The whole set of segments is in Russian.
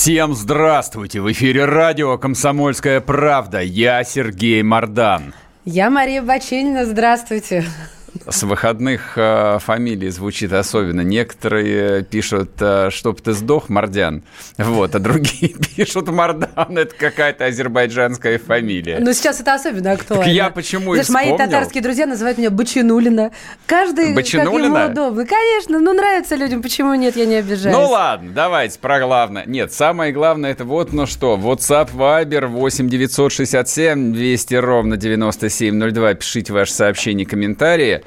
Всем здравствуйте! В эфире радио «Комсомольская правда». Я Сергей Мордан. Я Мария Баченина. Здравствуйте. С выходных э, фамилии звучит особенно. Некоторые пишут, э, чтоб ты сдох, Мордян. Вот, а другие пишут Мордан. Это какая-то азербайджанская фамилия. Но сейчас это особенно актуально. Так я почему Знаешь, и мои вспомнил. татарские друзья называют меня Бачинулина. Каждый, Бачинулина? как ему удобно. Конечно, ну нравится людям, почему нет, я не обижаюсь. Ну ладно, давайте про главное. Нет, самое главное это вот ну что. WhatsApp, Viber 8 967 200 ровно 9702. Пишите ваши сообщения, комментарии.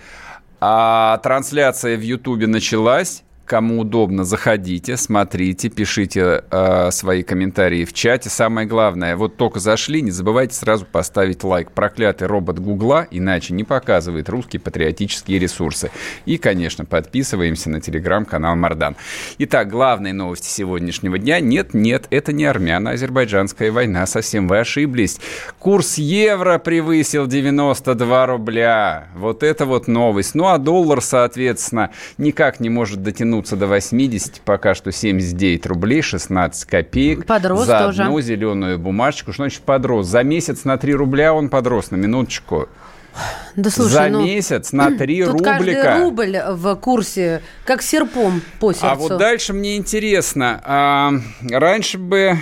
А трансляция в Ютубе началась. Кому удобно, заходите, смотрите, пишите э, свои комментарии в чате. Самое главное, вот только зашли, не забывайте сразу поставить лайк. Проклятый робот Гугла иначе не показывает русские патриотические ресурсы. И, конечно, подписываемся на телеграм-канал Мардан. Итак, главные новости сегодняшнего дня. Нет, нет, это не армяно-азербайджанская война, совсем вы ошиблись. Курс евро превысил 92 рубля. Вот это вот новость. Ну, а доллар, соответственно, никак не может дотянуться до 80, пока что 79 рублей 16 копеек. Подрос за тоже. одну зеленую бумажечку. Что значит подрос? За месяц на 3 рубля он подрос, на минуточку. да слушай, за ну, месяц на 3 тут рублика. каждый рубль в курсе, как серпом по сердцу. А вот дальше мне интересно. а, раньше бы...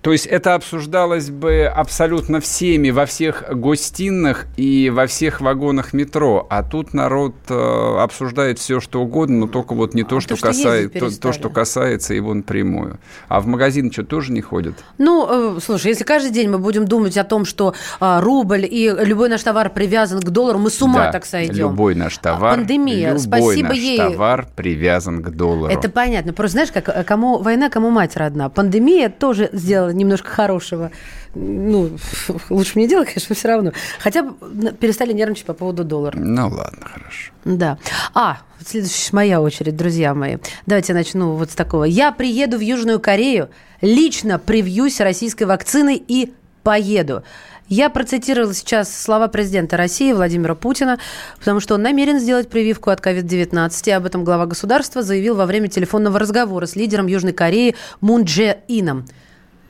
То есть это обсуждалось бы абсолютно всеми во всех гостиных и во всех вагонах метро, а тут народ э, обсуждает все что угодно, но только вот не то, А что, то, что касается, то, то, что касается его напрямую. А в магазин что тоже не ходят? Ну, э, слушай, если каждый день мы будем думать о том, что а, рубль и любой наш товар привязан к доллару, мы с ума Да, так сойдем. Любой наш товар, Пандемия, любой спасибо наш ей. товар привязан к доллару. Это понятно. Просто знаешь, как э, кому война, кому мать родна. Пандемия тоже сделала немножко хорошего. Ну, лучше мне делать, конечно, все равно. Хотя бы перестали нервничать по поводу доллара. Ну ладно, хорошо. Да. А, следующая моя очередь, друзья мои. Давайте я начну вот с такого. Я приеду в Южную Корею, лично привьюсь российской вакциной и поеду. Я процитировала сейчас слова президента России Владимира Путина, потому что он намерен сделать прививку от COVID-19. И об этом глава государства заявил во время телефонного разговора с лидером Южной Кореи Мун Дже Ином.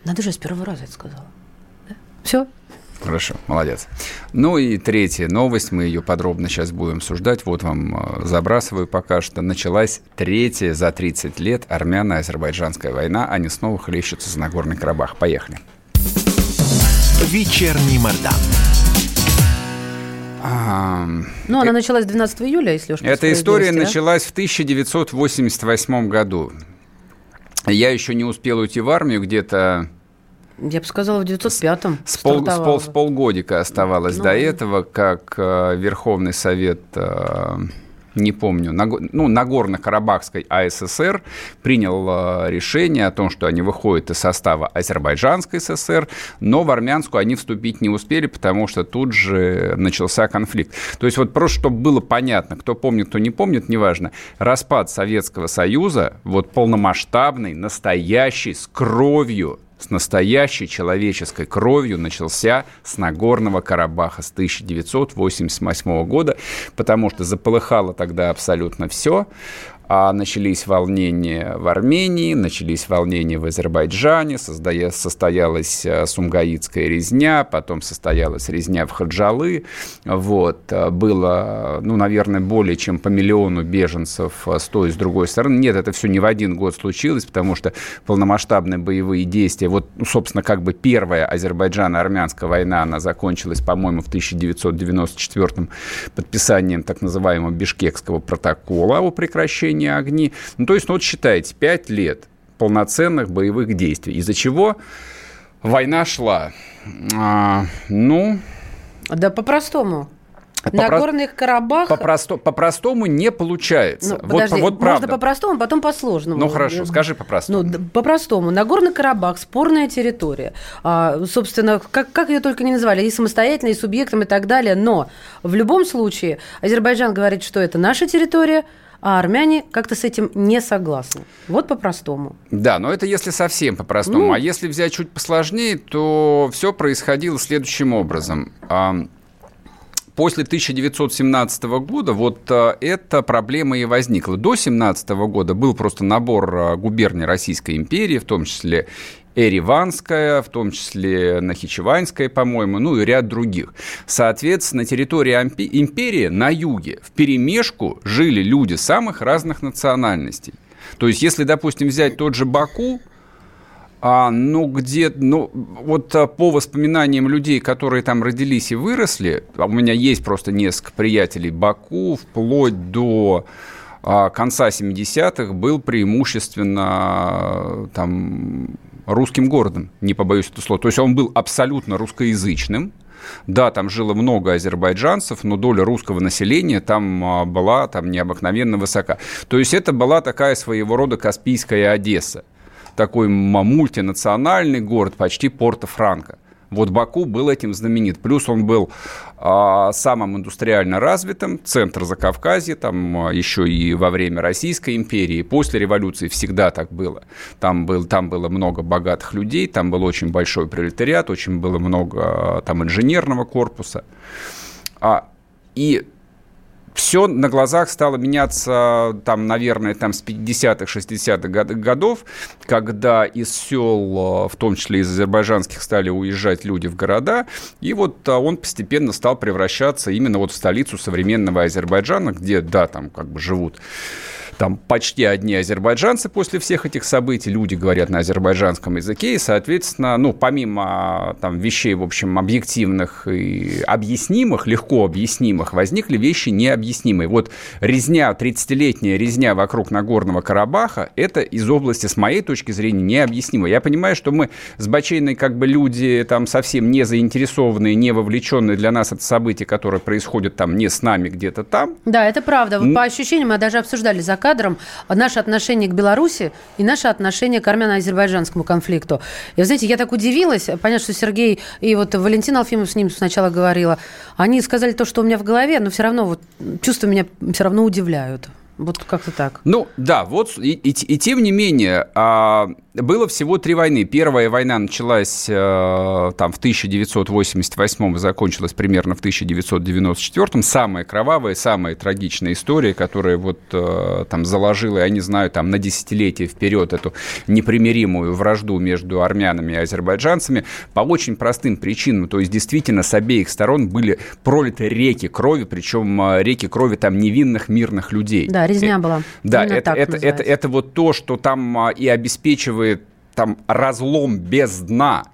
Надо же, с первого раза это сказала. Все? Хорошо, молодец. Ну и третья новость, мы ее подробно сейчас будем обсуждать. Вот вам э, забрасываю пока что. Началась третья за 30 лет армяно-азербайджанская война. Они снова хлещутся за Нагорный Карабах. Поехали. Вечерний Мордан. А, Ну, она началась 12 июля, если уж Эта история да? началась в 1988 году. Я еще не успел уйти в армию, где-то Я бы сказала, в 905-м с, пол, с, пол- с полгодика оставалось Ну. до этого, как э, Верховный Совет, э, не помню, ну, Нагорно-Карабахской АССР принял э, решение о том, что они выходят из состава Азербайджанской ССР, но в армянскую они вступить не успели, потому что тут же начался конфликт. То есть вот просто, чтобы было понятно, кто помнит, кто не помнит, неважно, распад Советского Союза, вот полномасштабный, настоящий, с кровью, с настоящей человеческой кровью начался с Нагорного Карабаха с 1988 года, потому что заполыхало тогда абсолютно все. А начались волнения в Армении, начались волнения в Азербайджане, создая- состоялась э, сумгаитская резня, потом состоялась резня в Хаджалы. Вот. э, Было, ну, наверное, более чем по миллиону беженцев э, с той и с другой стороны. Нет, это все не в один год случилось, потому что полномасштабные боевые действия, вот, ну, собственно, как бы первая Азербайджано-армянская война, она закончилась, по-моему, в 1994 подписанием так называемого Бишкекского протокола о прекращении огни. Ну, то есть, ну, вот считайте, 5 лет полноценных боевых действий, из-за чего война шла. А, ну, Да по-простому. По Карабах... По-простому, по-простому не получается. Ну, вот, подожди, вот можно по-простому, потом по-сложному. Ну хорошо, скажи по-простому. Ну, по-простому. Нагорный Карабах – спорная территория. А, собственно, как, как ее только не называли, и самостоятельной, и субъектом, и так далее. Но в любом случае Азербайджан говорит, что это наша территория, а армяне как-то с этим не согласны. Вот по-простому. Да, но это если совсем по-простому. Ну, а если взять чуть посложнее, то все происходило следующим образом – После 1917 года вот э, эта проблема и возникла. До 17 года был просто набор э, губерний Российской империи, в том числе Эриванская, в том числе Нахичеванская, по-моему, ну и ряд других. Соответственно, на территории империи на юге в перемешку жили люди самых разных национальностей. То есть, если, допустим, взять тот же Баку, а, ну, где, ну, вот а, по воспоминаниям людей, которые там родились и выросли, а у меня есть просто несколько приятелей Баку, вплоть до а, конца 70-х был преимущественно там русским городом, не побоюсь этого слова. То есть он был абсолютно русскоязычным, да, там жило много азербайджанцев, но доля русского населения там была там необыкновенно высока. То есть это была такая своего рода Каспийская Одесса такой мультинациональный город, почти Порто-Франко. Вот Баку был этим знаменит. Плюс он был а, самым индустриально развитым, центр Закавказья, там а, еще и во время Российской империи, после революции всегда так было. Там, был, там было много богатых людей, там был очень большой пролетариат, очень было много а, там инженерного корпуса. А, и все на глазах стало меняться, там, наверное, там с 50-х, 60-х годов, когда из сел, в том числе из азербайджанских, стали уезжать люди в города, и вот а, он постепенно стал превращаться именно вот в столицу современного Азербайджана, где, да, там как бы живут там почти одни азербайджанцы после всех этих событий, люди говорят на азербайджанском языке, и, соответственно, ну, помимо там вещей, в общем, объективных и объяснимых, легко объяснимых, возникли вещи необъяснимые. Вот резня, 30-летняя резня вокруг Нагорного Карабаха, это из области, с моей точки зрения, необъяснимо. Я понимаю, что мы с Бачейной как бы люди там совсем не заинтересованные, не вовлеченные для нас это событие, которое происходит там не с нами где-то там. Да, это правда. По ощущениям мы даже обсуждали заказ кадром наше отношение к Беларуси и наше отношение к армяно-азербайджанскому конфликту. И знаете, я так удивилась, понятно, что Сергей и вот Валентин Алфимов с ним сначала говорила, они сказали то, что у меня в голове, но все равно вот чувства меня все равно удивляют. Вот как-то так. Ну, да, вот и, и, и тем не менее, а, было всего три войны. Первая война началась а, там в 1988 закончилась примерно в 1994 Самая кровавая, самая трагичная история, которая вот а, там заложила, я не знаю, там на десятилетия вперед эту непримиримую вражду между армянами и азербайджанцами по очень простым причинам. То есть, действительно, с обеих сторон были пролиты реки крови, причем а, реки крови там невинных мирных людей. Да, резня была. Да, это, это, это, это вот то, что там а, и обеспечивает там разлом без дна.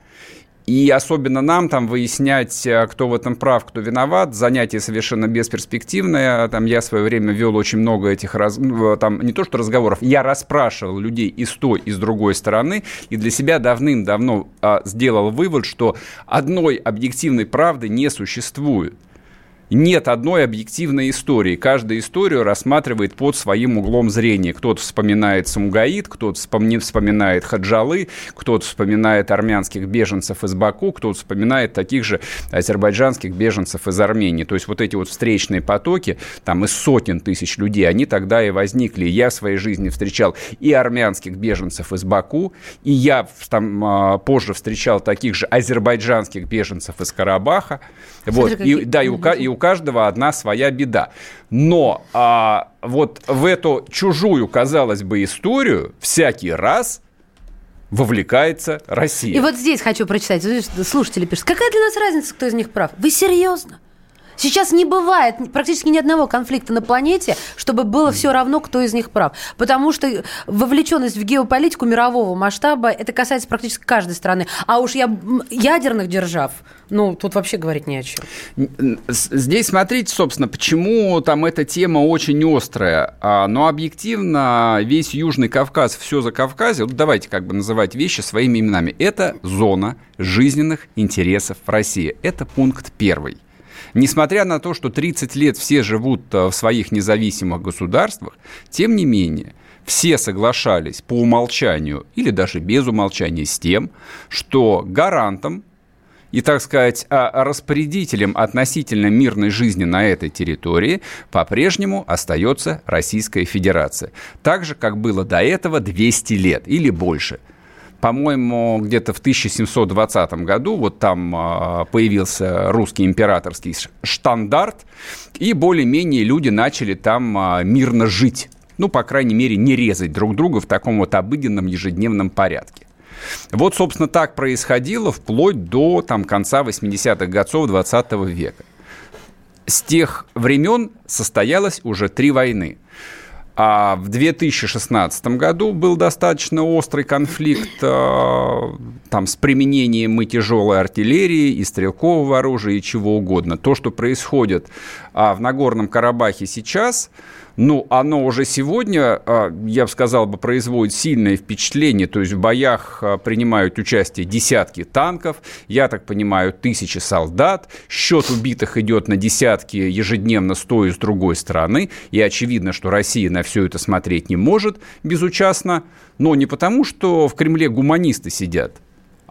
И особенно нам там выяснять, а, кто в этом прав, кто виноват, занятие совершенно бесперспективное. Там я в свое время вел очень много этих, раз... Ну, там не то что разговоров, я расспрашивал людей и с той, и с другой стороны, и для себя давным-давно а, сделал вывод, что одной объективной правды не существует нет одной объективной истории. Каждая историю рассматривает под своим углом зрения. Кто-то вспоминает Самугаид, кто-то вспоминает Хаджалы, кто-то вспоминает армянских беженцев из Баку, кто-то вспоминает таких же азербайджанских беженцев из Армении. То есть вот эти вот встречные потоки, там из сотен тысяч людей, они тогда и возникли. Я в своей жизни встречал и армянских беженцев из Баку, и я там а, позже встречал таких же азербайджанских беженцев из Карабаха. Вот. И, да, и у, и у каждого одна своя беда. Но а, вот в эту чужую, казалось бы, историю всякий раз вовлекается Россия. И вот здесь хочу прочитать. Слушатели пишут, какая для нас разница, кто из них прав? Вы серьезно? Сейчас не бывает практически ни одного конфликта на планете, чтобы было все равно, кто из них прав. Потому что вовлеченность в геополитику мирового масштаба, это касается практически каждой страны. А уж я ядерных держав, ну, тут вообще говорить не о чем. Здесь смотрите, собственно, почему там эта тема очень острая. А, но объективно весь Южный Кавказ, все за Кавказе, вот давайте как бы называть вещи своими именами. Это зона жизненных интересов России. Это пункт первый. Несмотря на то, что 30 лет все живут в своих независимых государствах, тем не менее, все соглашались по умолчанию или даже без умолчания с тем, что гарантом и, так сказать, а, распорядителем относительно мирной жизни на этой территории по-прежнему остается Российская Федерация. Так же, как было до этого 200 лет или больше – по-моему, где-то в 1720 году вот там а, появился русский императорский штандарт, и более-менее люди начали там а, мирно жить. Ну, по крайней мере, не резать друг друга в таком вот обыденном ежедневном порядке. Вот, собственно, так происходило вплоть до там, конца 80-х годов 20 века. С тех времен состоялось уже три войны. А в 2016 году был достаточно острый конфликт э, там, с применением и тяжелой артиллерии, и стрелкового оружия, и чего угодно. То, что происходит а, в Нагорном Карабахе сейчас – ну, оно уже сегодня, а, я бы сказал, бы, производит сильное впечатление. То есть в боях а, принимают участие десятки танков, я так понимаю, тысячи солдат. Счет убитых идет на десятки ежедневно с той и с другой стороны. И очевидно, что Россия на все это смотреть не может безучастно. Но не потому, что в Кремле гуманисты сидят,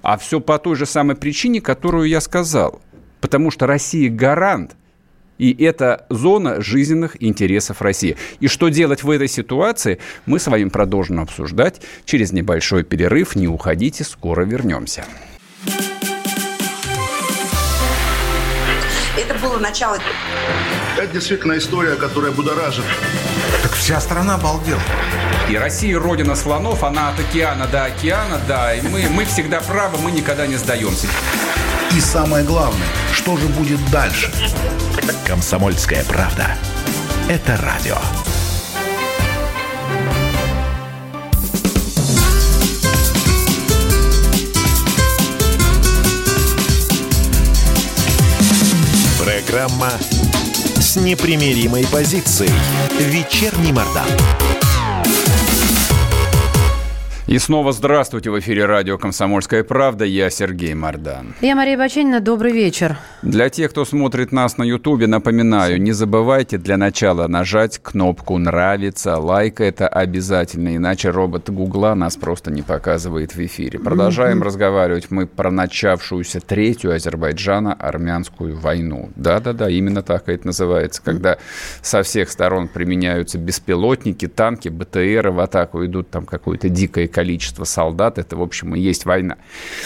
а все по той же самой причине, которую я сказал. Потому что Россия гарант – и это зона жизненных интересов России. И что делать в этой ситуации, мы с вами продолжим обсуждать через небольшой перерыв. Не уходите, скоро вернемся. Это было начало. Это действительно история, которая будоражит. Так вся страна обалдела. И Россия родина слонов, она от океана до океана, да. И мы, мы всегда правы, мы никогда не сдаемся. И самое главное, что же будет дальше? Комсомольская правда. Это радио. Программа с непримиримой позицией. Вечерний Мордан. И снова здравствуйте. В эфире радио «Комсомольская правда». Я Сергей Мордан. Я Мария Баченина. Добрый вечер. Для тех, кто смотрит нас на Ютубе, напоминаю, не забывайте для начала нажать кнопку «Нравится», лайк это обязательно, иначе робот Гугла нас просто не показывает в эфире. Продолжаем mm-hmm. разговаривать мы про начавшуюся третью Азербайджана-армянскую войну. Да-да-да, именно так это называется, когда со всех сторон применяются беспилотники, танки, БТРы, в атаку идут там какое-то дикое количество солдат, это, в общем, и есть война.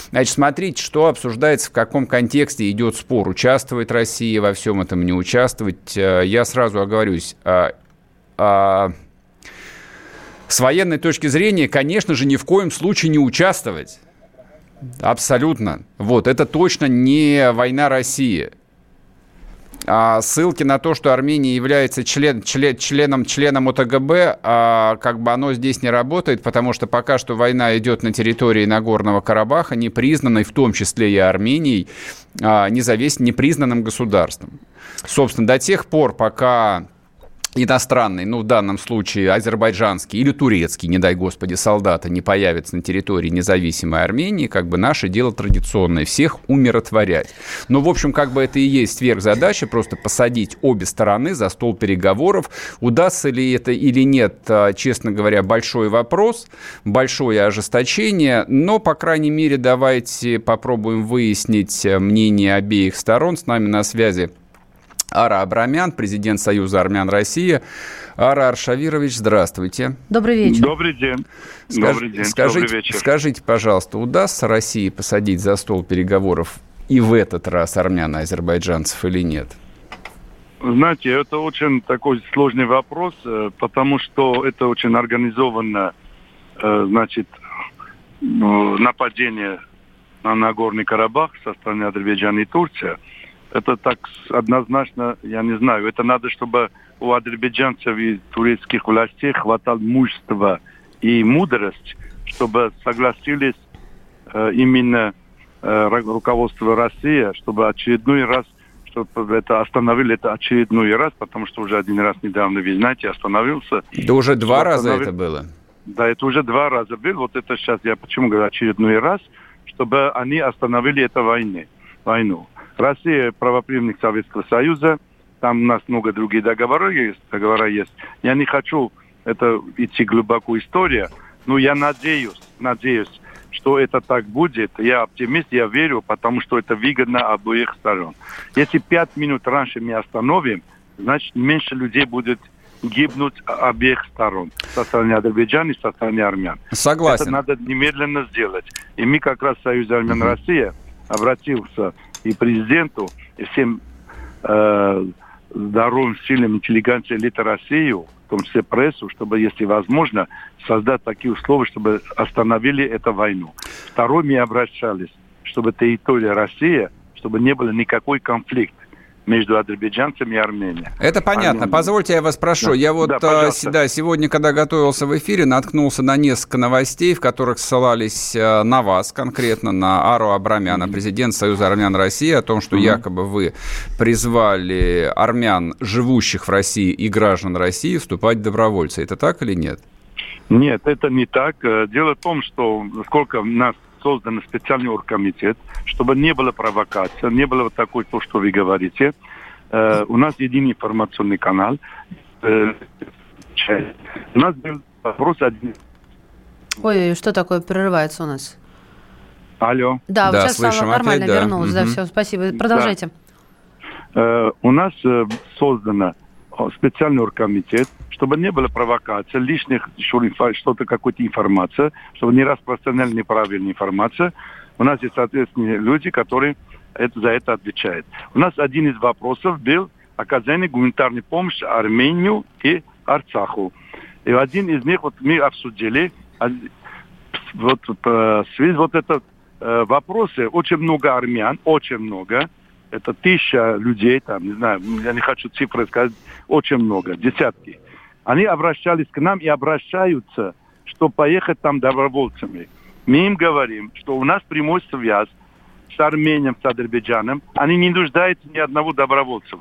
Значит, смотрите, что обсуждается, в каком контексте идет спор. Участвует Россия во всем этом, не участвовать. Э, я сразу оговорюсь, а, а, с военной точки зрения, конечно же, ни в коем случае не участвовать. Абсолютно. Вот, это точно не война России а, ссылки на то, что Армения является член, член, членом, членом ОТГБ, а, как бы оно здесь не работает, потому что пока что война идет на территории Нагорного Карабаха, не признанной, в том числе и Арменией, а, независ... непризнанным государством. Собственно, до тех пор, пока иностранный, ну, в данном случае азербайджанский или турецкий, не дай господи, солдаты не появятся на территории независимой Армении, как бы наше дело традиционное, всех умиротворять. Но, в общем, как бы это и есть сверхзадача, просто посадить обе стороны за стол переговоров. Удастся ли это или нет, а, честно говоря, большой вопрос, большое ожесточение, но, по крайней мере, давайте попробуем выяснить э, мнение обеих сторон. С нами на связи Ара Абрамян, президент Союза армян России. Ара Аршавирович, здравствуйте. Добрый вечер. Добрый день. Скаж... Добрый день. Скажите, Добрый вечер. скажите, пожалуйста, удастся России посадить за стол переговоров и в этот раз армян и азербайджанцев или нет? Знаете, это очень такой сложный вопрос, э, потому что это очень организованно, э, значит, ну, нападение на Нагорный Карабах со стороны Азербайджана и Турции – это так однозначно, я не знаю. Это надо, чтобы у азербайджанцев и турецких властей хватало мужества и мудрость, чтобы согласились э, именно э, руководство России, чтобы очередной раз чтобы это остановили это очередной раз, потому что уже один раз недавно, вы знаете, остановился. Да уже два раза это было. Да, это уже два раза было. Вот это сейчас я почему говорю очередной раз, чтобы они остановили эту войну. войну. Россия правоприемник Советского Союза, там у нас много других договоров есть, договора есть. Я не хочу это идти глубоко история, но я надеюсь, надеюсь, что это так будет. Я оптимист, я верю, потому что это выгодно обоих сторон. Если пять минут раньше мы остановим, значит меньше людей будет гибнуть обеих сторон. Со стороны Азербайджана и со стороны армян. Согласен. Это надо немедленно сделать. И мы как раз Союз армян Россия обратился и президенту, и всем э, здоровым, сильным, интеллигентной элиты России, в том числе прессу, чтобы, если возможно, создать такие условия, чтобы остановили эту войну. Второй мы обращались, чтобы территория России, чтобы не было никакой конфликт между азербайджанцами и Арменией. Это понятно. Армения. Позвольте, я вас прошу. Да. Я вот да, э, да, сегодня, когда готовился в эфире, наткнулся на несколько новостей, в которых ссылались э, на вас конкретно, на Ару Абрамяна, президент Союза армян России, о том, что mm-hmm. якобы вы призвали армян, живущих в России и граждан России, вступать в добровольцы. Это так или нет? Нет, это не так. Э, дело в том, что сколько нас создан специальный оргкомитет, чтобы не было провокации, не было вот такой, то, что вы говорите. Э, у нас единый информационный канал. Э, у нас был вопрос один. Ой, что такое прерывается у нас? Алло. Да, да сейчас слышим нормально опять, да. вернулась. Угу. Да, все, спасибо. Продолжайте. Да. Э, у нас э, создано специальный оргкомитет, чтобы не было провокаций, лишних что-то, какой-то информация, чтобы не распространяли неправильную информацию. У нас есть соответственные люди, которые это, за это отвечают. У нас один из вопросов был оказание гуманитарной помощи Армению и Арцаху. И один из них вот мы обсудили, вот, в связи вот это э, вопросы, очень много армян, очень много, это тысяча людей, там, не знаю, я не хочу цифры сказать, очень много, десятки. Они обращались к нам и обращаются, что поехать там добровольцами. Мы им говорим, что у нас прямой связь с Арменией, с Азербайджаном. Они не нуждаются ни одного добровольца.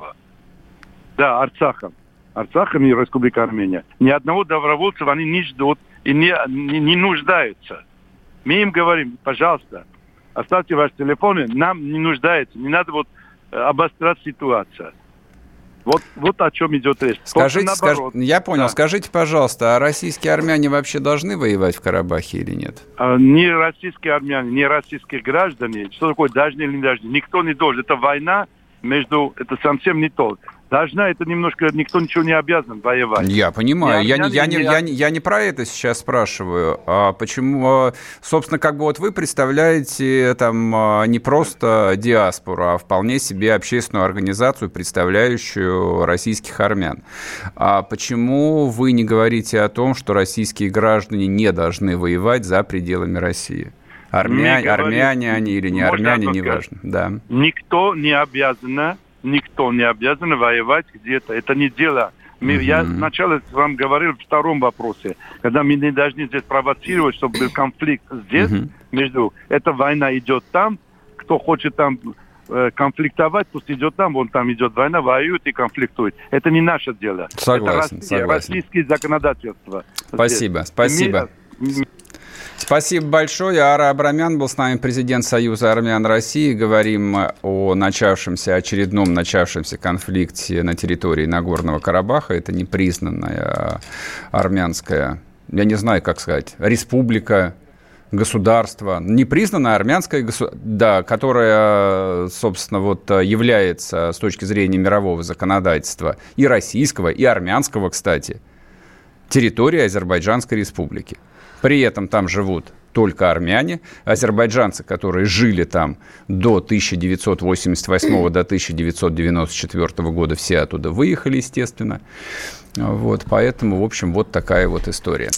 Да, Арцахом. Арцахом и Республика Армения. Ни одного добровольца они не ждут и не, не, не нуждаются. Мы им говорим, пожалуйста, оставьте ваши телефоны, нам не нуждается, не надо вот обострять ситуацию. Вот, вот о чем идет речь. Скажите, скаж... я понял. Да. Скажите, пожалуйста, а российские армяне вообще должны воевать в Карабахе или нет? А, ни российские армяне, ни российские граждане, что такое должны или не должны, никто не должен. Это война между, это совсем не то должна, это немножко никто ничего не обязан воевать. Я понимаю. Я, не, я, не, я, не, я не про это сейчас спрашиваю. А почему, а, собственно, как бы вот вы представляете там а, не просто диаспору, а вполне себе общественную организацию, представляющую российских армян. А почему вы не говорите о том, что российские граждане не должны воевать за пределами России? Армяне, армяне они или не армяне, неважно. Да. Никто не обязан никто не обязан воевать где-то. Это не дело. Мы, mm-hmm. Я сначала вам говорил в втором вопросе, когда мы не должны здесь провоцировать, чтобы был конфликт здесь mm-hmm. между... Эта война идет там, кто хочет там э, конфликтовать, пусть идет там, вон там идет война, воюет и конфликтует. Это не наше дело. Согласен, Это Россия, согласен. российские законодательства. Спасибо, здесь. спасибо. Мы, Спасибо большое. Ара Абрамян был с нами президент Союза армян России. Говорим о начавшемся, очередном начавшемся конфликте на территории Нагорного Карабаха. Это непризнанная армянская, я не знаю, как сказать, республика, государство, непризнанное армянское государство, да, которое, собственно, вот является с точки зрения мирового законодательства и российского, и армянского, кстати, территорией Азербайджанской республики. При этом там живут только армяне, азербайджанцы, которые жили там до 1988 до 1994 года, все оттуда выехали, естественно. Вот, поэтому, в общем, вот такая вот история.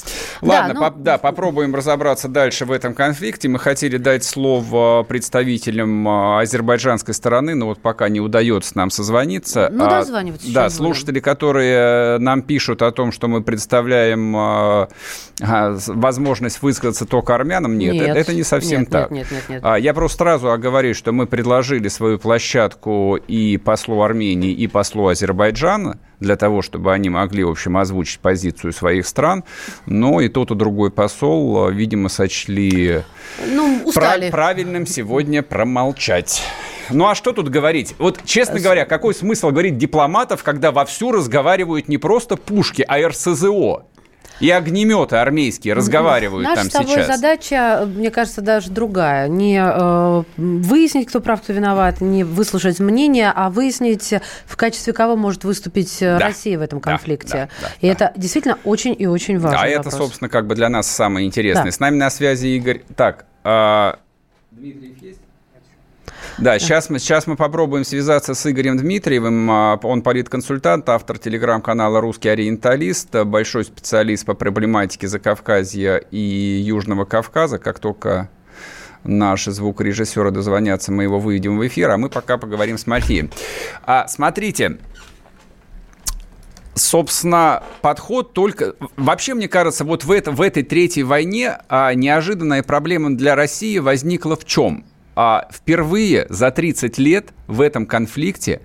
Ладно, да, ну... по, да, попробуем разобраться дальше в этом конфликте. Мы хотели дать слово представителям а, азербайджанской стороны, но вот пока не удается нам созвониться. Ну, а, дозваниваться. Да, слушатели, которые нам пишут о том, что мы представляем а, а, возможность высказаться только армянам, нет, нет это, это не совсем нет, так. Нет, нет, нет, нет. А, я просто сразу оговорюсь, что мы предложили свою площадку и послу Армении, и послу Азербайджана для того, чтобы они могли, в общем, озвучить позицию своих стран. Но и тот, и другой посол, видимо, сочли ну, прав- правильным сегодня промолчать. Ну а что тут говорить? Вот, честно говоря, какой смысл говорить дипломатов, когда вовсю разговаривают не просто пушки, а РСЗО? И огнеметы армейские разговаривают Наша там с тобой сейчас. задача, мне кажется, даже другая. Не э, выяснить, кто прав, кто виноват, не выслушать мнение, а выяснить, в качестве кого может выступить э, Да. Россия в этом Да, конфликте. да, да, и да. это действительно очень и очень важно. А это, собственно, как бы для нас самое интересное. Да. С нами на связи Игорь. Так, Дмитриев есть? Да, сейчас мы, сейчас мы попробуем связаться с Игорем Дмитриевым. А, Он политконсультант, автор телеграм-канала «Русский ориенталист», большой специалист по проблематике Закавказья и Южного Кавказа. Как только наши звукорежиссеры дозвонятся, мы его выведем в эфир, а мы пока поговорим с Мафией. А, смотрите, собственно, подход только... Вообще, мне кажется, вот в, это, в этой третьей войне а, неожиданная проблема для России возникла в чем? А, впервые за 30 лет в этом конфликте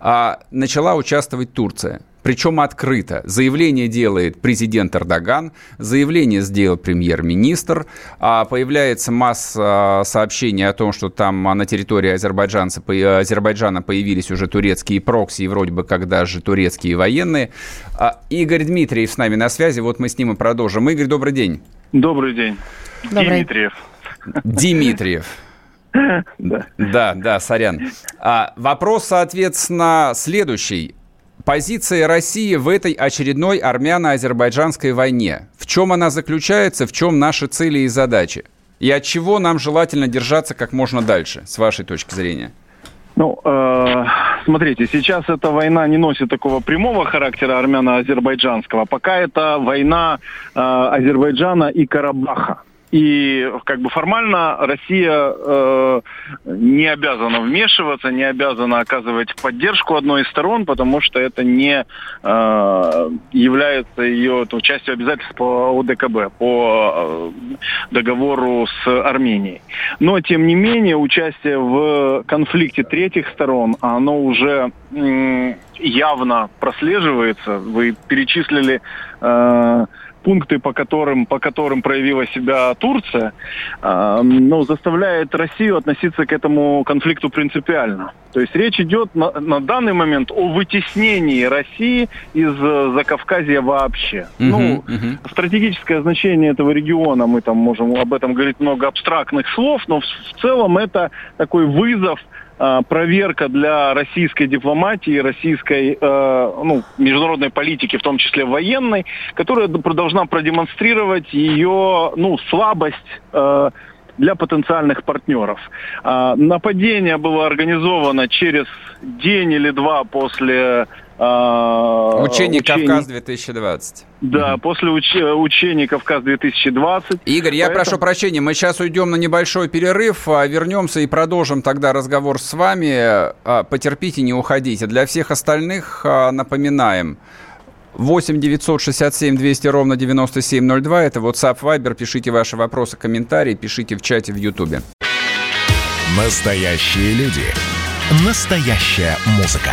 а, начала участвовать Турция. Причем открыто. Заявление делает президент Эрдоган, заявление сделал премьер-министр, а появляется масса сообщений о том, что там а, на территории Азербайджанца, Азербайджана появились уже турецкие прокси, и вроде бы как даже турецкие военные. А, Игорь Дмитриев с нами на связи, вот мы с ним и продолжим. Игорь, добрый день. Добрый день. Добрый. Дмитриев. Дмитриев. Да. Да, да, сорян. А, вопрос, соответственно, следующий. Позиция России в этой очередной армяно-азербайджанской войне. В чем она заключается, в чем наши цели и задачи? И от чего нам желательно держаться как можно дальше, с вашей точки зрения? Ну, э, смотрите, сейчас эта война не носит такого прямого характера армяно-азербайджанского. Пока это война э, Азербайджана и Карабаха. И как бы формально Россия э, не обязана вмешиваться, не обязана оказывать поддержку одной из сторон, потому что это не э, является ее ну, частью обязательств по ОДКБ, по э, договору с Арменией. Но, тем не менее, участие в конфликте третьих сторон, оно уже м, явно прослеживается. Вы перечислили э, пункты, по которым, по которым проявила себя Турция, э, ну, заставляет Россию относиться к этому конфликту принципиально. То есть речь идет на, на данный момент о вытеснении России из э, Закавказья вообще. Мгм, ну, мгм. стратегическое значение этого региона, мы там можем об этом говорить много абстрактных слов, но в, в целом это такой вызов, проверка для российской дипломатии, российской э, ну, международной политики, в том числе военной, которая должна продемонстрировать ее ну, слабость э, для потенциальных партнеров. А, нападение было организовано через день или два после а, Учение учений- «Кавказ-2020». Да, после уч- учений «Кавказ-2020». Игорь, я Поэтому- прошу прощения, мы сейчас уйдем на небольшой перерыв, а, вернемся и продолжим тогда разговор с вами. А, Потерпите, не уходите. Для всех остальных напоминаем. 8 967 200 ровно 9702. Это WhatsApp Viber. Пишите ваши вопросы, комментарии, пишите в чате в Ютубе. Настоящие люди. Настоящая музыка.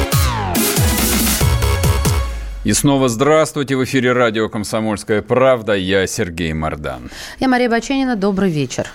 И снова здравствуйте. В эфире радио «Комсомольская правда». Я Сергей Мордан. Я Мария Баченина. Добрый вечер.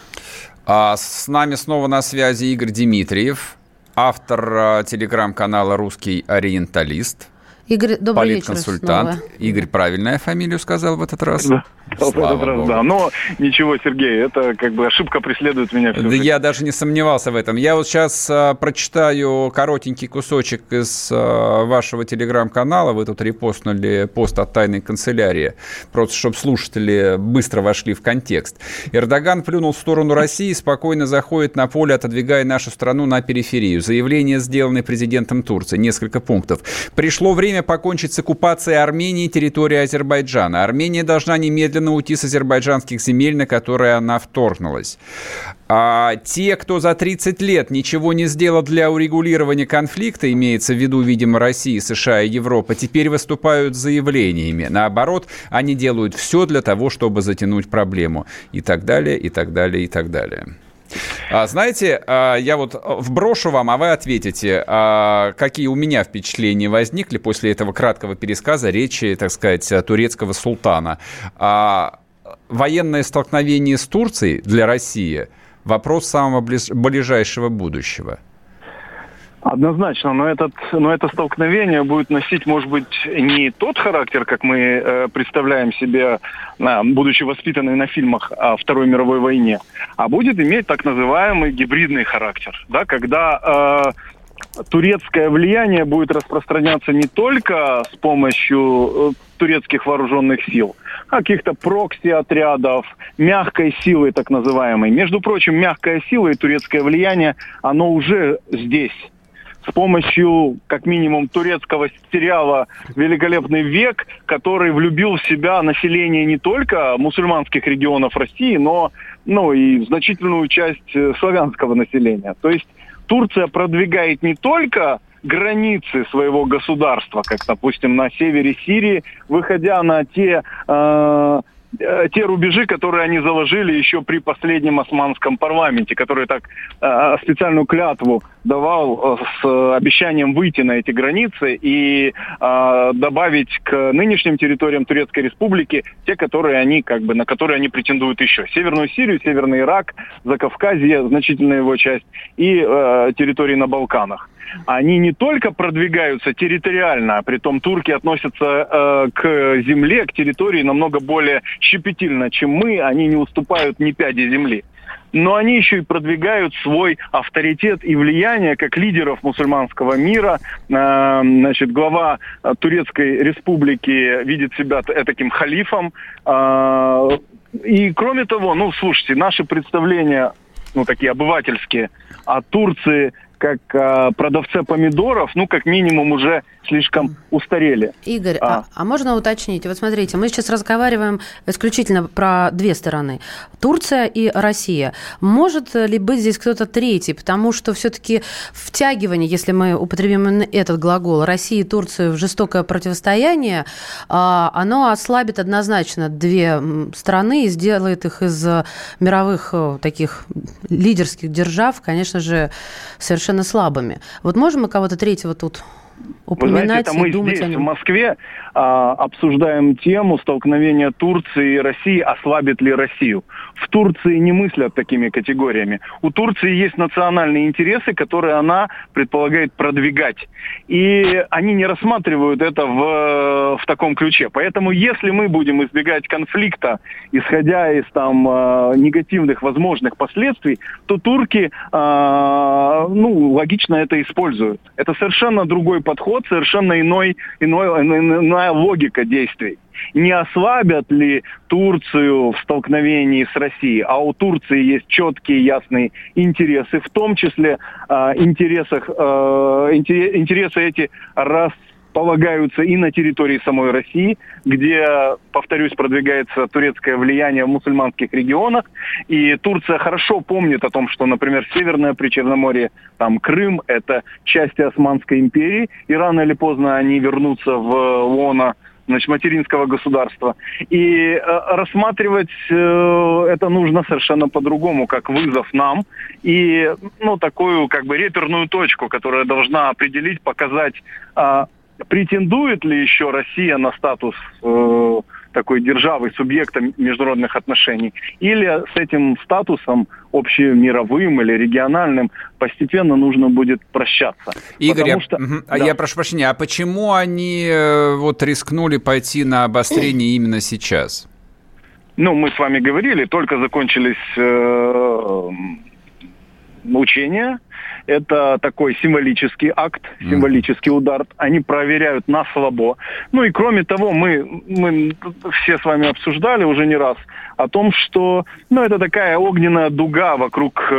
А с нами снова на связи Игорь Дмитриев, автор а, телеграм-канала «Русский ориенталист», Игорь, добрый вечер политконсультант. снова. Игорь правильная фамилию сказал в этот раз. Да, в Слава этот раз, богу. да. Но ничего, Сергей, это как бы ошибка преследует меня всю Да жизнь. я даже не сомневался в этом. Я вот сейчас прочитаю коротенький кусочек из а, вашего телеграм-канала. Вы тут репостнули пост от тайной канцелярии, просто чтобы слушатели быстро вошли в контекст. Эрдоган плюнул в сторону России, спокойно заходит на поле, отодвигая нашу страну на периферию. Заявление, сделанное президентом Турции. Несколько пунктов. Пришло время время покончить с оккупацией Армении территории Азербайджана. Армения должна немедленно уйти с азербайджанских земель, на которые она вторгнулась. А те, кто за 30 лет ничего не сделал для урегулирования конфликта, имеется в виду, видимо, Россия, США и Европа, теперь выступают с заявлениями. Наоборот, они делают все для того, чтобы затянуть проблему. И так далее, и так далее, и так далее. А, знаете, а, я вот вброшу вам, а вы ответите, а, какие у меня впечатления возникли после этого краткого пересказа речи, так сказать, турецкого султана. Военное столкновение с Турцией для России – вопрос самого ближайшего будущего. Однозначно, но, этот, но это столкновение будет носить, может быть, не тот характер, как мы э, представляем себе, э, будучи воспитаны на фильмах о Второй мировой войне, а будет иметь так называемый гибридный характер, да, когда э, турецкое влияние будет распространяться не только с помощью э, турецких вооруженных сил, каких-то прокси-отрядов, мягкой силы так называемой. Между прочим, мягкая сила и турецкое влияние, оно уже здесь с помощью, как минимум, турецкого сериала «Великолепный век», который влюбил в себя население не только мусульманских регионов России, но ну, и значительную часть э, славянского населения. То есть Турция продвигает не только границы своего государства, как, допустим, на севере Сирии, выходя на те э, Э, те рубежи, которые они заложили еще при последнем османском парламенте, который так э, специальную клятву давал э, с обещанием выйти на эти границы и э, добавить к нынешним территориям Турецкой Республики те, которые они как бы на которые они претендуют еще: Северную Сирию, Северный Ирак, Закавказье, значительная его часть и э, территории на Балканах они не только продвигаются территориально, а при том турки относятся э, к земле, к территории намного более щепетильно, чем мы, они не уступают ни пяди земли. Но они еще и продвигают свой авторитет и влияние как лидеров мусульманского мира. Э, значит, глава э, Турецкой республики видит себя таким халифом. Э, и кроме того, ну, слушайте, наши представления, ну, такие обывательские, о Турции – как э, продавце помидоров, ну, как минимум, уже слишком устарели. Игорь, а. А, а можно уточнить? Вот смотрите, мы сейчас разговариваем исключительно про две стороны. Турция и Россия. Может ли быть здесь кто-то третий? Потому что все-таки втягивание, если мы употребим именно этот глагол, России и Турции в жестокое противостояние, а, оно ослабит однозначно две страны и сделает их из мировых э, таких лидерских держав, конечно же, совершенно слабыми. Вот можем мы кого-то третьего тут упоминать Вы знаете, это мы думать здесь, в Москве, обсуждаем тему столкновения Турции и России, ослабит ли Россию. В Турции не мыслят такими категориями. У Турции есть национальные интересы, которые она предполагает продвигать. И они не рассматривают это в, в таком ключе. Поэтому если мы будем избегать конфликта, исходя из там а, негативных возможных последствий, то турки, а, ну, логично это используют. Это совершенно другой подход, совершенно иной, иной, иная логика действий. Не ослабят ли Турцию в столкновении с Россией, а у Турции есть четкие ясные интересы, в том числе э, интересах, э, интересы эти раз полагаются и на территории самой России, где, повторюсь, продвигается турецкое влияние в мусульманских регионах. И Турция хорошо помнит о том, что, например, Северное Причерноморье, там Крым – это части Османской империи, и рано или поздно они вернутся в лоно значит, материнского государства. И э, рассматривать э, это нужно совершенно по-другому, как вызов нам. И, ну, такую, как бы, реперную точку, которая должна определить, показать, э, претендует ли еще Россия на статус э, такой державы, субъекта международных отношений, или с этим статусом общемировым или региональным постепенно нужно будет прощаться. Игорь, я, что, угу, да. я прошу прощения, а почему они э, вот рискнули пойти на обострение именно сейчас? Ну, мы с вами говорили, только закончились э, учения, это такой символический акт, символический удар. Они проверяют на слабо. Ну и кроме того, мы, мы все с вами обсуждали уже не раз о том, что ну, это такая огненная дуга вокруг э,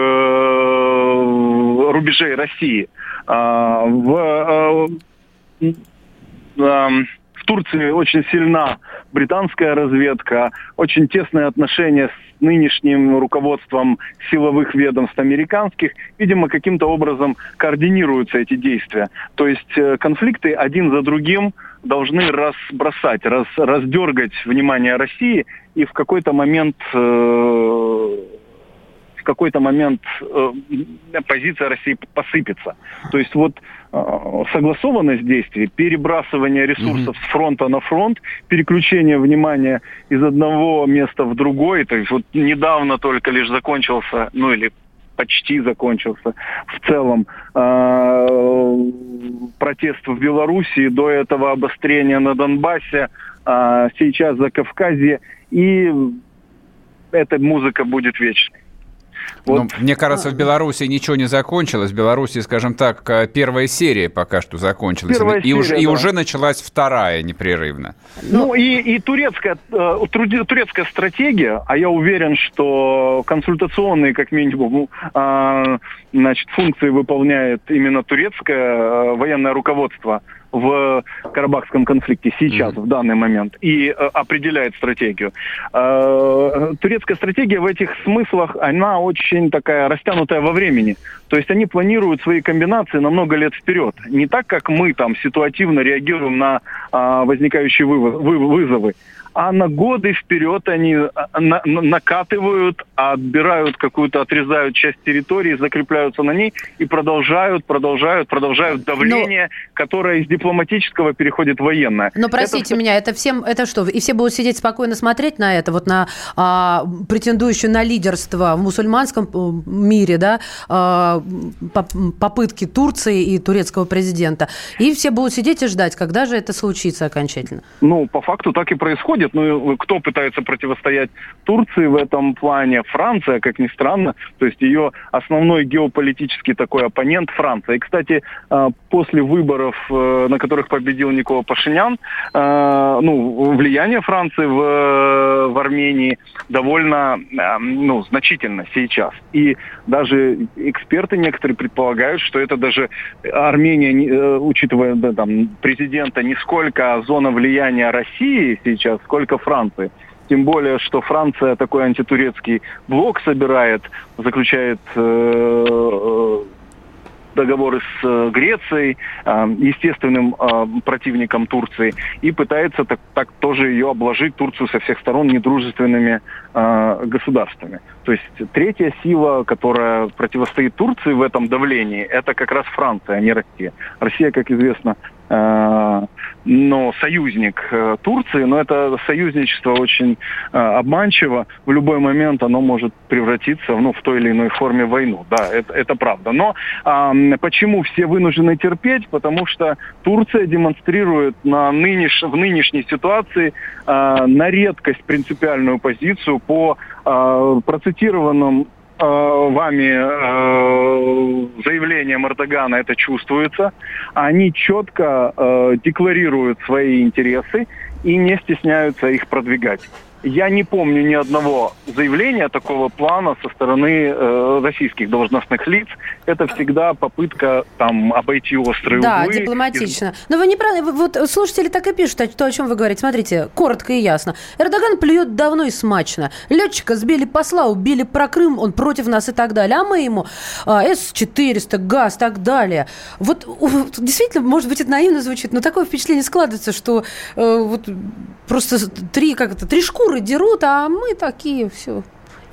рубежей России. А, в, э, в Турции очень сильна британская разведка, очень тесные отношения с нынешним руководством силовых ведомств американских. Видимо, каким-то образом координируются эти действия. То есть э, конфликты один за другим должны разбросать, раз, раздергать внимание России и в какой-то момент э, какой-то момент э, позиция России посыпется. То есть вот согласованность действий, перебрасывание ресурсов mm-hmm. с фронта на фронт, переключение внимания из одного места в другой. То есть вот недавно только лишь закончился, ну или почти закончился в целом э, протест в Белоруссии, до этого обострение на Донбассе, э, сейчас за Кавказе, и эта музыка будет вечной. Вот. Ну, мне кажется, в Беларуси ничего не закончилось. В Беларуси, скажем так, э, первая серия пока что закончилась. Первая и, серия, уже, да. и уже началась вторая непрерывно. Ну, и, и турецкая, э, турецкая стратегия, а я уверен, что консультационные, как минимум, ну, а, значит, функции выполняет именно турецкое э, военное руководство – в Карабахском конфликте сейчас, mm-hmm. в данный момент, и э, определяет стратегию. Э, турецкая стратегия в этих смыслах, она очень такая растянутая во времени. То есть они планируют свои комбинации на много лет вперед. Не так, как мы там ситуативно реагируем на э, возникающие вывоз, вы, вызовы а на годы вперед они а, на, на, накатывают, отбирают какую-то, отрезают часть территории, закрепляются на ней и продолжают, продолжают, продолжают давление, Но... которое из дипломатического переходит в военное. Но простите это... меня, это всем, это что, и все будут сидеть спокойно смотреть на это, вот на а, претендующую на лидерство в мусульманском э, мире, да, а, попытки Турции и турецкого президента, и все будут сидеть и ждать, когда же это случится окончательно? Ну, по факту так и происходит происходит. Ну, кто пытается противостоять Турции в этом плане? Франция, как ни странно. То есть ее основной геополитический такой оппонент Франция. И, кстати, а, после выборов, э, на которых победил Никола Пашинян, ну, влияние Франции в, в Армении довольно ну, значительно сейчас. И даже эксперты некоторые предполагают, что это даже Армения, э, учитывая да, там, президента, не сколько зона влияния России сейчас, сколько Франции. Тем более, что Франция такой антитурецкий блок собирает, заключает э, э договоры с э, Грецией, э, естественным э, противником Турции, и пытается так, так тоже ее обложить, Турцию со всех сторон недружественными государствами. То есть третья сила, которая противостоит Турции в этом давлении, это как раз Франция, а не Россия. Россия, как известно, Э, но союзник э, Турции, но это союзничество очень э, обманчиво. В любой момент оно может превратиться ну, в той или иной форме войну. Да, это, это правда. Но а, почему все вынуждены терпеть? Потому что Турция демонстрирует на нынеш, в нынешней ситуации а, на редкость принципиальную позицию по а, процитированным Э, вами э, заявлением Эрдогана это чувствуется. Они четко э, декларируют свои интересы и не стесняются их продвигать. Я не помню ни одного заявления такого плана со стороны э, российских должностных лиц. Это всегда попытка там обойти острые да, углы. Да, дипломатично. Но вы не правы. Вот слушатели так и пишут, то, о чем вы говорите. Смотрите, коротко и ясно. Эрдоган плюет давно и смачно. Летчика сбили посла, убили про Крым, он против нас и так далее. А мы ему а, С-400, газ, так далее. Вот действительно, может быть, это наивно звучит, но такое впечатление складывается, что э, вот просто три, как это, три шкуры шкуры дерут, а мы такие все.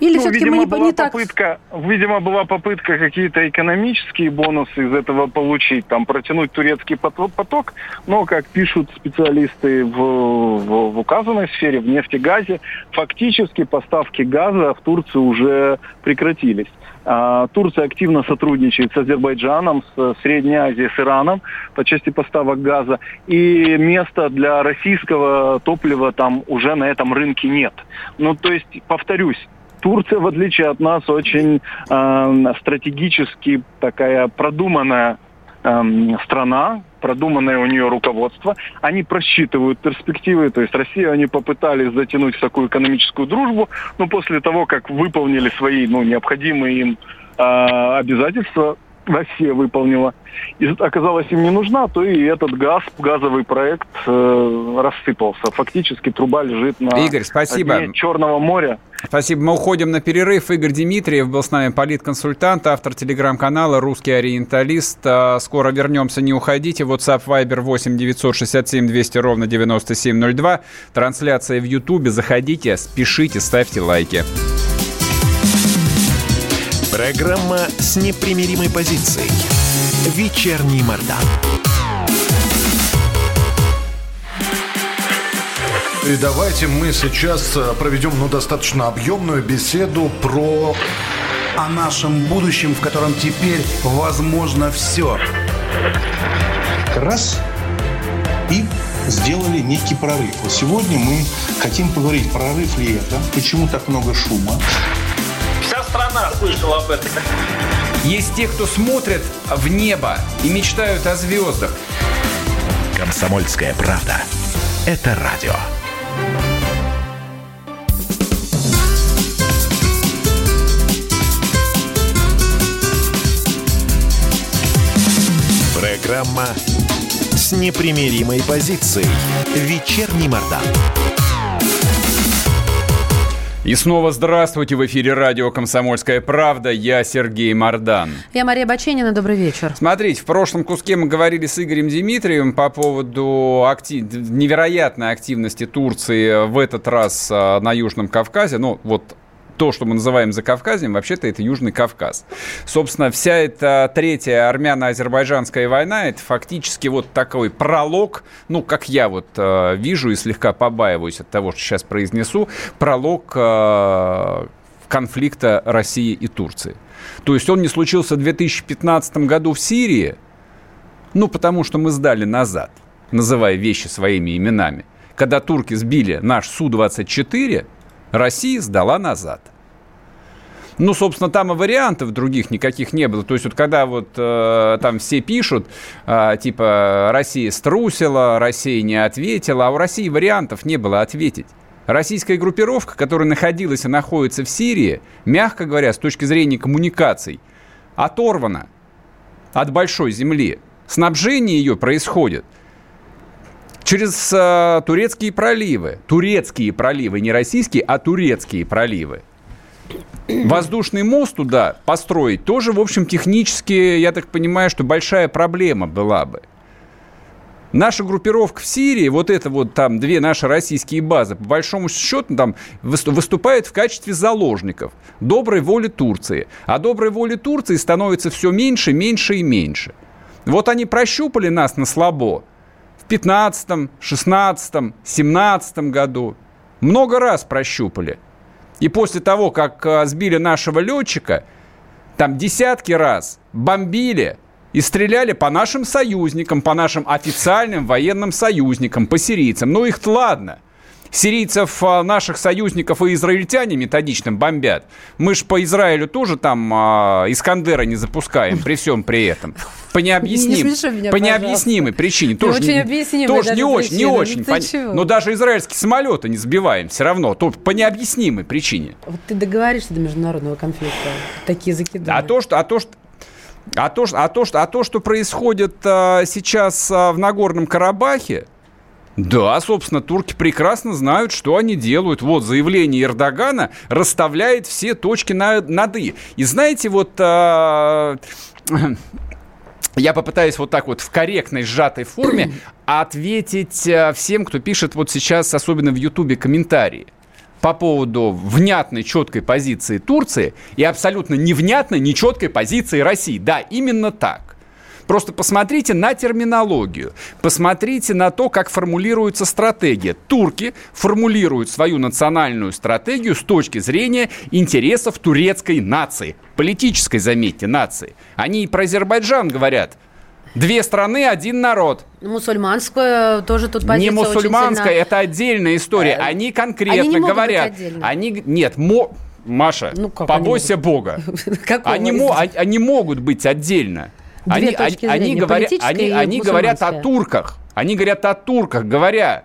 Или ну, все-таки мы не, была не так... Попытка, видимо, была попытка какие-то экономические бонусы из этого получить, там, протянуть турецкий поток, но, как пишут специалисты в, в, в указанной сфере, в нефтегазе, фактически поставки газа в Турцию уже прекратились. А, Турция активно сотрудничает с Азербайджаном, с Средней Азией, с Ираном по части поставок газа. И места для российского топлива там уже на этом рынке нет. Ну, то есть, повторюсь, Турция, в отличие от нас, очень э, стратегически такая продуманная э, страна, продуманное у нее руководство. Они просчитывают перспективы, то есть Россию они попытались затянуть в такую экономическую дружбу, но после того, как выполнили свои ну, необходимые им э, обязательства, Россия выполнила, и оказалась им не нужна, то и этот газ, газовый проект э, рассыпался. Фактически труба лежит на Игорь, спасибо. дне Черного моря. Спасибо. Мы уходим на перерыв. Игорь Дмитриев был с нами политконсультант, автор телеграм-канала «Русский ориенталист». А, Скоро вернемся, не уходите. WhatsApp Viber 8 967 200 ровно 9702. Трансляция в Ютубе. Заходите, спешите, ставьте лайки. Программа с непримиримой позицией. Вечерний Мордан. И давайте мы сейчас э, проведем ну, достаточно объемную беседу про о нашем будущем, в котором теперь возможно все. Раз и сделали некий прорыв. Сегодня мы хотим поговорить, прорыв ли это, почему так много шума. Страна слышала об этом. Есть те, кто смотрят в небо и мечтают о звездах. Комсомольская правда. Это радио. Программа с непримиримой позицией. Вечерний Мордан. И снова здравствуйте. В эфире радио «Комсомольская правда». Я Сергей Мордан. Я Мария Баченина. Добрый вечер. Смотрите, в прошлом куске мы говорили с Игорем Дмитриевым по поводу актив... невероятной активности Турции в этот раз а, на Южном Кавказе. Ну, вот то, что мы называем Закавказьем, вообще-то это Южный Кавказ. Собственно, вся эта третья армяно-азербайджанская война, это фактически вот такой пролог, ну, как я вот э, вижу и слегка побаиваюсь от того, что сейчас произнесу, пролог э, конфликта России и Турции. То есть он не случился в 2015 году в Сирии, ну, потому что мы сдали назад, называя вещи своими именами. Когда турки сбили наш Су-24, Россия сдала назад. Ну, собственно, там и вариантов других никаких не было. То есть вот когда вот э, там все пишут, э, типа, Россия струсила, Россия не ответила, а у России вариантов не было ответить. Российская группировка, которая находилась и находится в Сирии, мягко говоря, с точки зрения коммуникаций, оторвана от большой земли. Снабжение ее происходит через э, турецкие проливы. Турецкие проливы, не российские, а турецкие проливы. Воздушный мост туда построить тоже, в общем, технически, я так понимаю, что большая проблема была бы. Наша группировка в Сирии, вот это вот там две наши российские базы, по большому счету там выступает в качестве заложников доброй воли Турции. А доброй воли Турции становится все меньше, меньше и меньше. Вот они прощупали нас на слабо в 15, 16, 17 году. Много раз прощупали. И после того, как э, сбили нашего летчика, там десятки раз бомбили и стреляли по нашим союзникам, по нашим официальным военным союзникам, по сирийцам. Ну их-то ладно – сирийцев, а, наших союзников и израильтяне методично бомбят. Мы же по Израилю тоже там а, Искандера не запускаем при всем при этом. По необъясним, не меня, по необъяснимой причине. Тоже, очень объяснимой тоже не очень, не очень. Пон... Но даже израильские самолеты не сбиваем все равно. То, по необъяснимой причине. Вот ты договоришься до международного конфликта. Такие закидания. А то, что, а то, что а то, а то, а то, что происходит а, сейчас а, в Нагорном Карабахе, да, собственно, турки прекрасно знают, что они делают. Вот заявление Эрдогана расставляет все точки на, над «и». И знаете, вот... А, я попытаюсь вот так вот в корректной, сжатой форме ответить а, всем, кто пишет вот сейчас, особенно в Ютубе, комментарии по поводу внятной, четкой позиции Турции и абсолютно невнятной, нечеткой позиции России. Да, именно так. Просто посмотрите на терминологию, посмотрите на то, как формулируется стратегия. Турки формулируют свою национальную стратегию с точки зрения интересов турецкой нации, политической, заметьте, нации. Они и про Азербайджан говорят. Две страны, один народ. Мусульманская тоже тут позиция Не мусульманская, сильно... это отдельная история. Э, они конкретно они не говорят. Они нет, мо... Маша, ну, побойся они Бога. Они, мо... они могут быть отдельно. Две они, точки они, зрения, говоря, они, они говорят о турках. Они говорят о турках, говоря,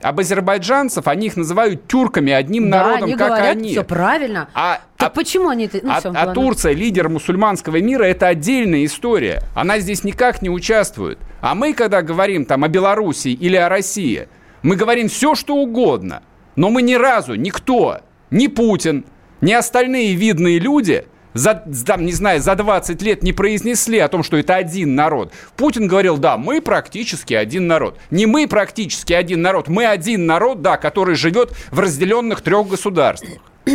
об азербайджанцев, они их называют тюрками, одним да, народом, они как говорят, они. Все правильно. А, так а, почему они. Ну, а, а. Турция, лидер мусульманского мира, это отдельная история. Она здесь никак не участвует. А мы, когда говорим там о Белоруссии или о России, мы говорим все, что угодно. Но мы ни разу, никто, ни Путин, ни остальные видные люди за, там, не знаю, за 20 лет не произнесли о том, что это один народ. Путин говорил, да, мы практически один народ. Не мы практически один народ, мы один народ, да, который живет в разделенных трех государствах.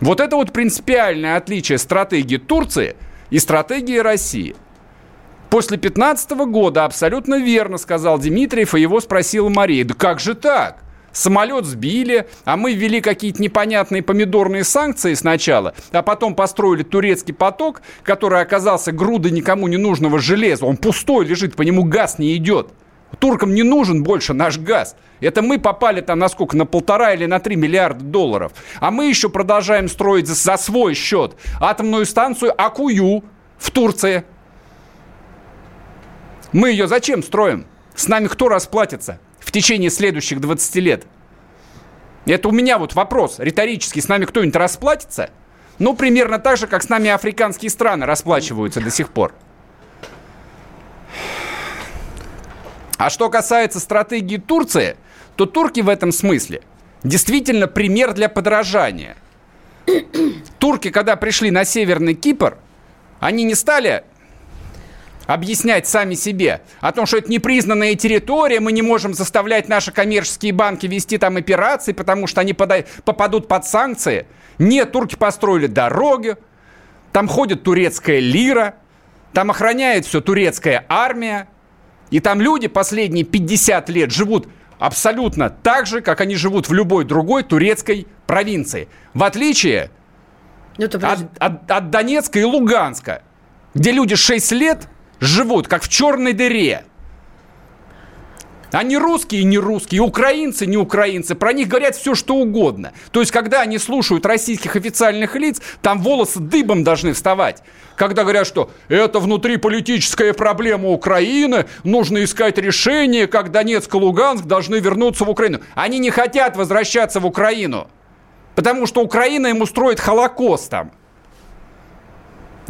Вот это вот принципиальное отличие стратегии Турции и стратегии России. После 15 года абсолютно верно сказал Дмитриев, и его спросила Мария. Да как же так? Самолет сбили, а мы ввели какие-то непонятные помидорные санкции сначала, а потом построили турецкий поток, который оказался грудой никому не нужного железа. Он пустой лежит, по нему газ не идет. Туркам не нужен больше наш газ. Это мы попали там на сколько? На полтора или на три миллиарда долларов. А мы еще продолжаем строить за, за свой счет атомную станцию Акую в Турции. Мы ее зачем строим? С нами кто расплатится в течение следующих 20 лет? Это у меня вот вопрос риторический. С нами кто-нибудь расплатится? Ну, примерно так же, как с нами африканские страны расплачиваются до сих пор. А что касается стратегии Турции, то турки в этом смысле действительно пример для подражания. Турки, когда пришли на Северный Кипр, они не стали объяснять сами себе о том, что это непризнанная территория, мы не можем заставлять наши коммерческие банки вести там операции, потому что они подай, попадут под санкции. Нет, турки построили дороги, там ходит турецкая лира, там охраняет все турецкая армия, и там люди последние 50 лет живут абсолютно так же, как они живут в любой другой турецкой провинции. В отличие Ну, от, от- от Донецка и Луганска, где люди 6 лет живут, как в черной дыре. Они русские, не русские, украинцы, не украинцы. Про них говорят все, что угодно. То есть, когда они слушают российских официальных лиц, там волосы дыбом должны вставать. Когда говорят, что это внутриполитическая проблема Украины, нужно искать решение, как Донецк и Луганск должны вернуться в Украину. Они не хотят возвращаться в Украину. Потому что Украина им устроит Холокост там.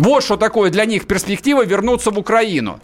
Вот что такое для них перспектива вернуться в Украину.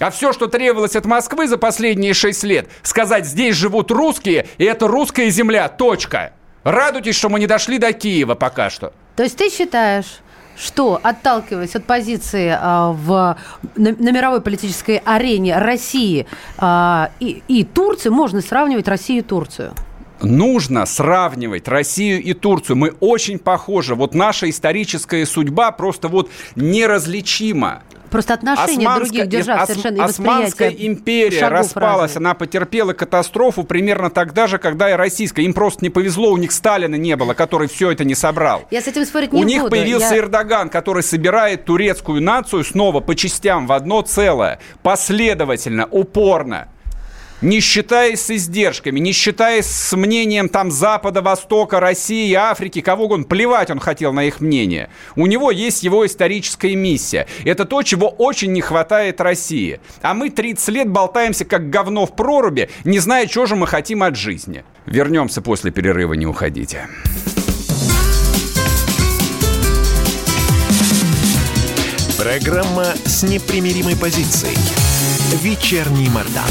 А все, что требовалось от Москвы за последние шесть лет, сказать, здесь живут русские, и это русская земля, точка. Радуйтесь, что мы не дошли до Киева пока что. То есть ты считаешь, что, отталкиваясь от позиции а, в, на, на мировой политической арене России а, и, и Турции, можно сравнивать Россию и Турцию? Нужно сравнивать Россию и Турцию. Мы очень похожи. Вот наша историческая судьба просто вот неразличима. Просто отношения Османская- других держав Ос- совершенно Османская империя распалась, разные. она потерпела катастрофу примерно тогда же, когда и российская. Им просто не повезло, у них Сталина не было, который все это не собрал. Я с этим спорить не У них буду. появился Я- Эрдоган, который собирает турецкую нацию снова по частям в одно целое, последовательно, упорно. Не считаясь с издержками, не считаясь с мнением там Запада, Востока, России, Африки, кого он, плевать он хотел на их мнение. У него есть его историческая миссия. Это то, чего очень не хватает России. А мы 30 лет болтаемся как говно в проруби, не зная, что же мы хотим от жизни. Вернемся после перерыва, не уходите. Программа с непримиримой позицией. Вечерний Мордан.